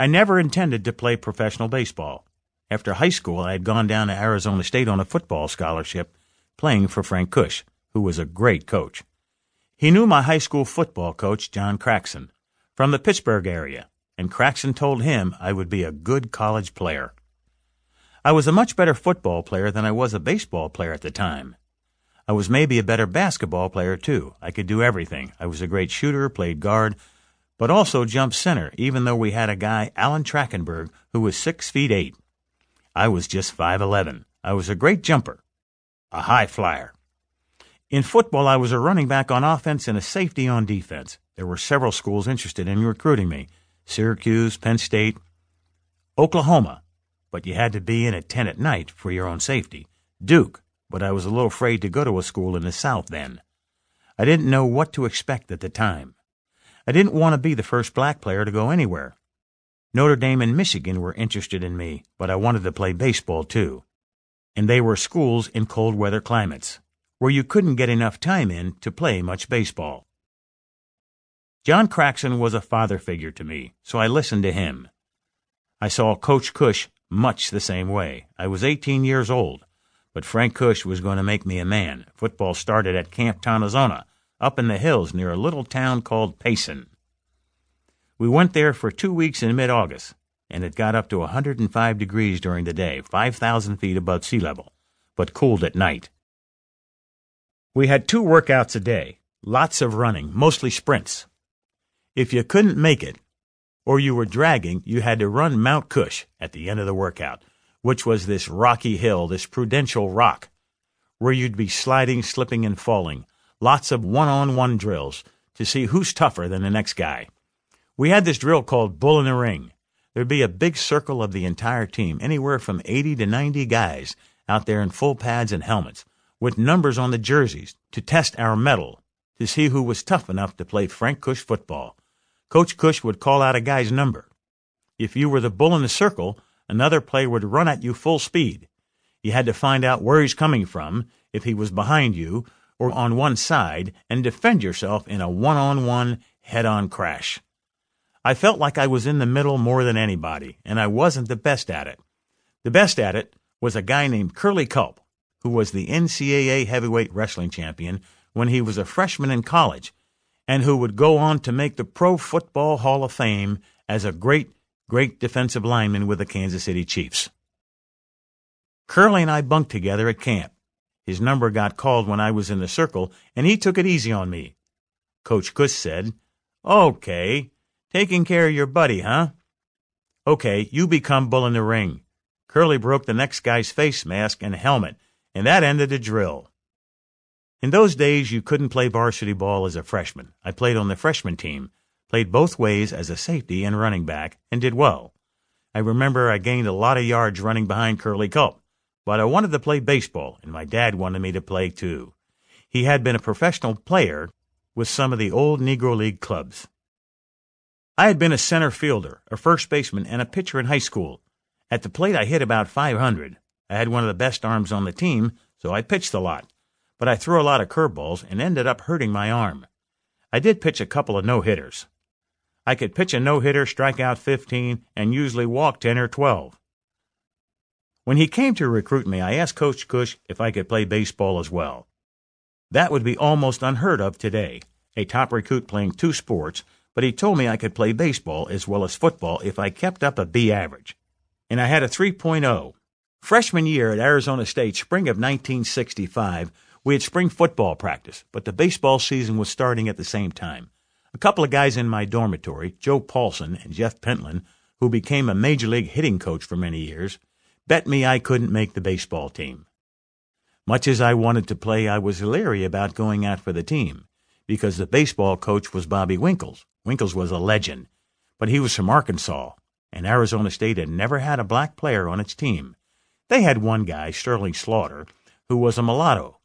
I never intended to play professional baseball. After high school, I had gone down to Arizona State on a football scholarship, playing for Frank Kush, who was a great coach. He knew my high school football coach, John Craxon, from the Pittsburgh area, and Craxon told him I would be a good college player. I was a much better football player than I was a baseball player at the time. I was maybe a better basketball player, too. I could do everything. I was a great shooter, played guard, but also jumped center, even though we had a guy, Alan Trachenberg, who was six feet eight. I was just 5'11. I was a great jumper, a high flyer. In football, I was a running back on offense and a safety on defense. There were several schools interested in recruiting me Syracuse, Penn State, Oklahoma, but you had to be in at 10 at night for your own safety. Duke, but I was a little afraid to go to a school in the South then. I didn't know what to expect at the time. I didn't want to be the first black player to go anywhere. Notre Dame and Michigan were interested in me, but I wanted to play baseball too. And they were schools in cold weather climates where you couldn't get enough time in to play much baseball. John Craxon was a father figure to me, so I listened to him. I saw Coach Kush much the same way. I was 18 years old, but Frank Kush was going to make me a man. Football started at Camp Tontozona, up in the hills near a little town called Payson. We went there for two weeks in mid August, and it got up to 105 degrees during the day, 5,000 feet above sea level, but cooled at night. We had two workouts a day, lots of running, mostly sprints. If you couldn't make it, or you were dragging, you had to run Mount Kush at the end of the workout, which was this rocky hill, this prudential rock, where you'd be sliding, slipping, and falling. Lots of one on one drills to see who's tougher than the next guy. We had this drill called Bull in the Ring. There'd be a big circle of the entire team, anywhere from 80 to 90 guys out there in full pads and helmets with numbers on the jerseys to test our mettle to see who was tough enough to play Frank Kush football. Coach Kush would call out a guy's number. If you were the bull in the circle, another player would run at you full speed. You had to find out where he's coming from, if he was behind you or on one side, and defend yourself in a one on one, head on crash. I felt like I was in the middle more than anybody, and I wasn't the best at it. The best at it was a guy named Curly Culp, who was the NCAA heavyweight wrestling champion when he was a freshman in college, and who would go on to make the Pro Football Hall of Fame as a great, great defensive lineman with the Kansas City Chiefs. Curly and I bunked together at camp. His number got called when I was in the circle, and he took it easy on me. Coach Kush said, Okay, taking care of your buddy, huh? Okay, you become bull in the ring. Curly broke the next guy's face mask and helmet and that ended the drill. In those days, you couldn't play varsity ball as a freshman. I played on the freshman team, played both ways as a safety and running back, and did well. I remember I gained a lot of yards running behind Curly Culp, but I wanted to play baseball, and my dad wanted me to play too. He had been a professional player with some of the old Negro League clubs. I had been a center fielder, a first baseman, and a pitcher in high school. At the plate, I hit about 500. I had one of the best arms on the team, so I pitched a lot. But I threw a lot of curveballs and ended up hurting my arm. I did pitch a couple of no hitters. I could pitch a no hitter, strike out 15, and usually walk 10 or 12. When he came to recruit me, I asked Coach Kush if I could play baseball as well. That would be almost unheard of today, a top recruit playing two sports, but he told me I could play baseball as well as football if I kept up a B average. And I had a 3.0, Freshman year at Arizona State, spring of 1965, we had spring football practice, but the baseball season was starting at the same time. A couple of guys in my dormitory, Joe Paulson and Jeff Pentland, who became a major league hitting coach for many years, bet me I couldn't make the baseball team. Much as I wanted to play, I was leery about going out for the team because the baseball coach was Bobby Winkles. Winkles was a legend, but he was from Arkansas, and Arizona State had never had a black player on its team. They had one guy, Sterling Slaughter, who was a mulatto,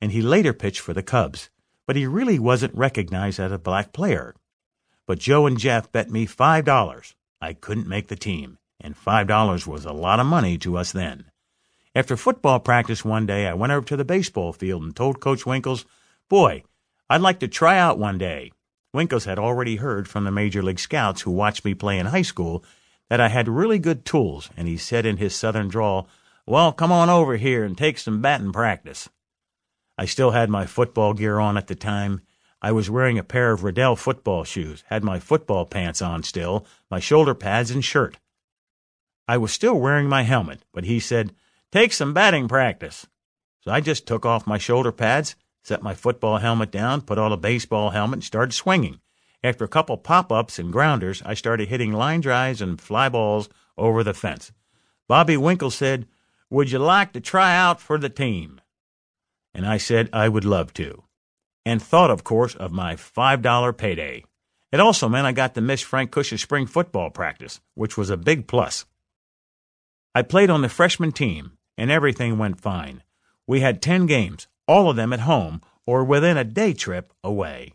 and he later pitched for the Cubs, but he really wasn't recognized as a black player. But Joe and Jeff bet me five dollars I couldn't make the team, and five dollars was a lot of money to us then. After football practice one day, I went over to the baseball field and told Coach Winkles, Boy, I'd like to try out one day. Winkles had already heard from the Major League Scouts who watched me play in high school that I had really good tools, and he said in his southern drawl, Well, come on over here and take some batting practice. I still had my football gear on at the time. I was wearing a pair of Riddell football shoes, had my football pants on still, my shoulder pads and shirt. I was still wearing my helmet, but he said, Take some batting practice. So I just took off my shoulder pads, set my football helmet down, put on a baseball helmet, and started swinging. After a couple pop ups and grounders, I started hitting line drives and fly balls over the fence. Bobby Winkle said, Would you like to try out for the team? And I said I would love to. And thought, of course, of my $5 payday. It also meant I got to miss Frank Kush's spring football practice, which was a big plus. I played on the freshman team, and everything went fine. We had 10 games, all of them at home or within a day trip away.